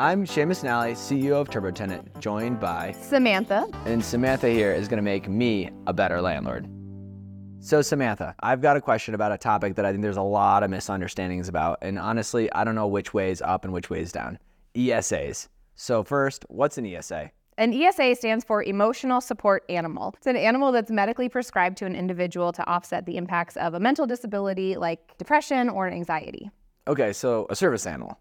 I'm Seamus Nally, CEO of TurboTenant, joined by Samantha. And Samantha here is going to make me a better landlord. So, Samantha, I've got a question about a topic that I think there's a lot of misunderstandings about. And honestly, I don't know which way is up and which way is down. ESAs. So, first, what's an ESA? An ESA stands for Emotional Support Animal. It's an animal that's medically prescribed to an individual to offset the impacts of a mental disability like depression or anxiety. Okay, so a service animal.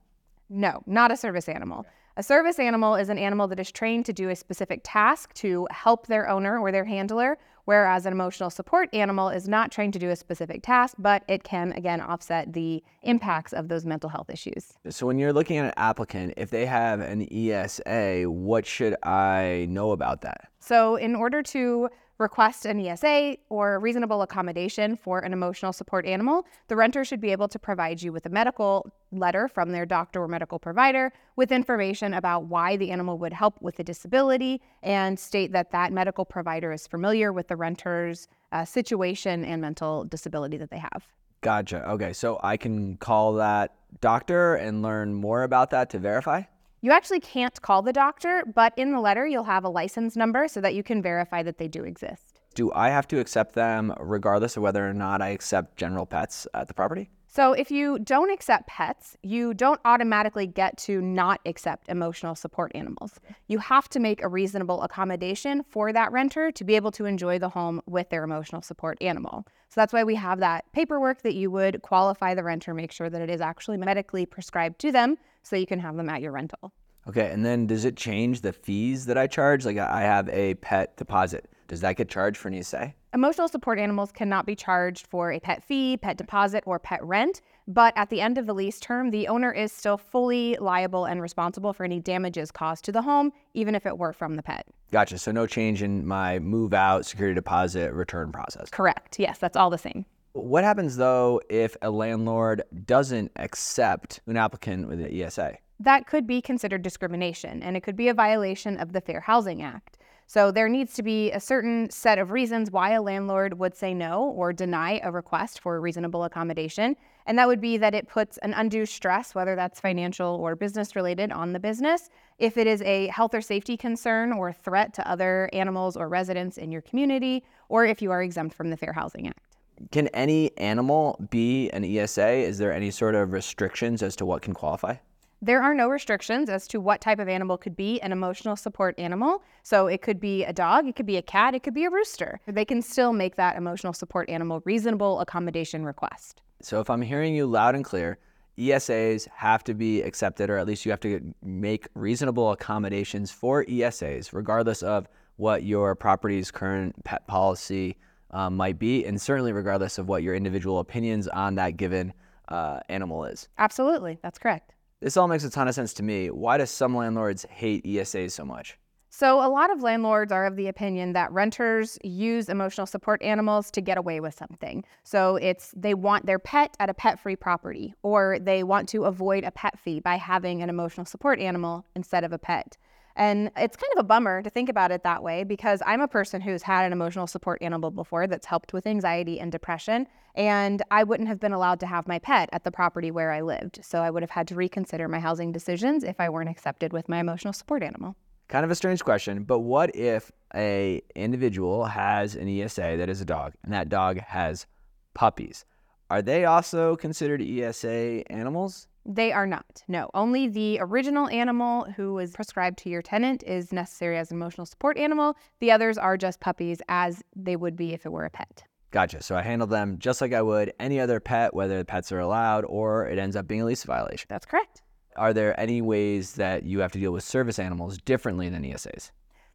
No, not a service animal. A service animal is an animal that is trained to do a specific task to help their owner or their handler, whereas an emotional support animal is not trained to do a specific task, but it can, again, offset the impacts of those mental health issues. So, when you're looking at an applicant, if they have an ESA, what should I know about that? So, in order to request an ESA or reasonable accommodation for an emotional support animal, the renter should be able to provide you with a medical letter from their doctor or medical provider with information about why the animal would help with the disability and state that that medical provider is familiar with the renter's uh, situation and mental disability that they have. Gotcha. Okay, so I can call that doctor and learn more about that to verify? You actually can't call the doctor, but in the letter, you'll have a license number so that you can verify that they do exist. Do I have to accept them regardless of whether or not I accept general pets at the property? So, if you don't accept pets, you don't automatically get to not accept emotional support animals. You have to make a reasonable accommodation for that renter to be able to enjoy the home with their emotional support animal. So, that's why we have that paperwork that you would qualify the renter, make sure that it is actually medically prescribed to them so you can have them at your rental. Okay, and then does it change the fees that I charge? Like I have a pet deposit. Does that get charged for an ESA? Emotional support animals cannot be charged for a pet fee, pet deposit, or pet rent, but at the end of the lease term, the owner is still fully liable and responsible for any damages caused to the home, even if it were from the pet. Gotcha. So no change in my move out, security deposit, return process. Correct. Yes, that's all the same. What happens though if a landlord doesn't accept an applicant with an ESA? That could be considered discrimination and it could be a violation of the Fair Housing Act. So there needs to be a certain set of reasons why a landlord would say no or deny a request for a reasonable accommodation. And that would be that it puts an undue stress, whether that's financial or business related, on the business. If it is a health or safety concern or threat to other animals or residents in your community, or if you are exempt from the Fair Housing Act. Can any animal be an ESA? Is there any sort of restrictions as to what can qualify? There are no restrictions as to what type of animal could be an emotional support animal. So it could be a dog, it could be a cat, it could be a rooster. They can still make that emotional support animal reasonable accommodation request. So if I'm hearing you loud and clear, ESAs have to be accepted, or at least you have to make reasonable accommodations for ESAs, regardless of what your property's current pet policy um, might be, and certainly regardless of what your individual opinions on that given uh, animal is. Absolutely, that's correct. This all makes a ton of sense to me. Why do some landlords hate ESAs so much? So, a lot of landlords are of the opinion that renters use emotional support animals to get away with something. So, it's they want their pet at a pet free property, or they want to avoid a pet fee by having an emotional support animal instead of a pet. And it's kind of a bummer to think about it that way because I'm a person who's had an emotional support animal before that's helped with anxiety and depression. And I wouldn't have been allowed to have my pet at the property where I lived. So I would have had to reconsider my housing decisions if I weren't accepted with my emotional support animal. Kind of a strange question, but what if a individual has an ESA that is a dog and that dog has puppies? Are they also considered ESA animals? They are not. No, only the original animal who was prescribed to your tenant is necessary as an emotional support animal. The others are just puppies as they would be if it were a pet. Gotcha. So I handle them just like I would any other pet, whether the pets are allowed or it ends up being a lease violation. That's correct. Are there any ways that you have to deal with service animals differently than ESAs?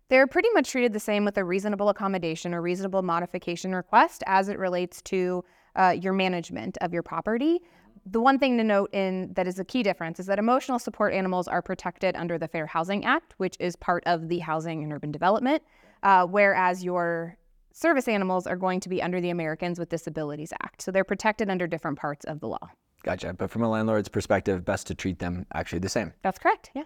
They're pretty much treated the same with a reasonable accommodation or reasonable modification request as it relates to uh, your management of your property the one thing to note in that is a key difference is that emotional support animals are protected under the Fair Housing Act, which is part of the Housing and Urban Development, uh, whereas your service animals are going to be under the Americans with Disabilities Act. So they're protected under different parts of the law. Gotcha. But from a landlord's perspective, best to treat them actually the same. That's correct. Yeah.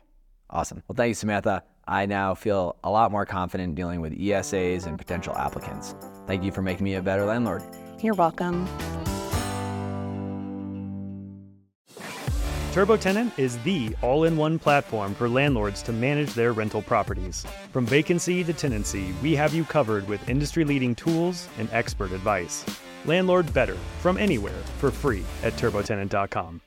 Awesome. Well, thank you, Samantha. I now feel a lot more confident dealing with ESAs and potential applicants. Thank you for making me a better landlord. You're welcome. TurboTenant is the all in one platform for landlords to manage their rental properties. From vacancy to tenancy, we have you covered with industry leading tools and expert advice. Landlord better from anywhere for free at turbotenant.com.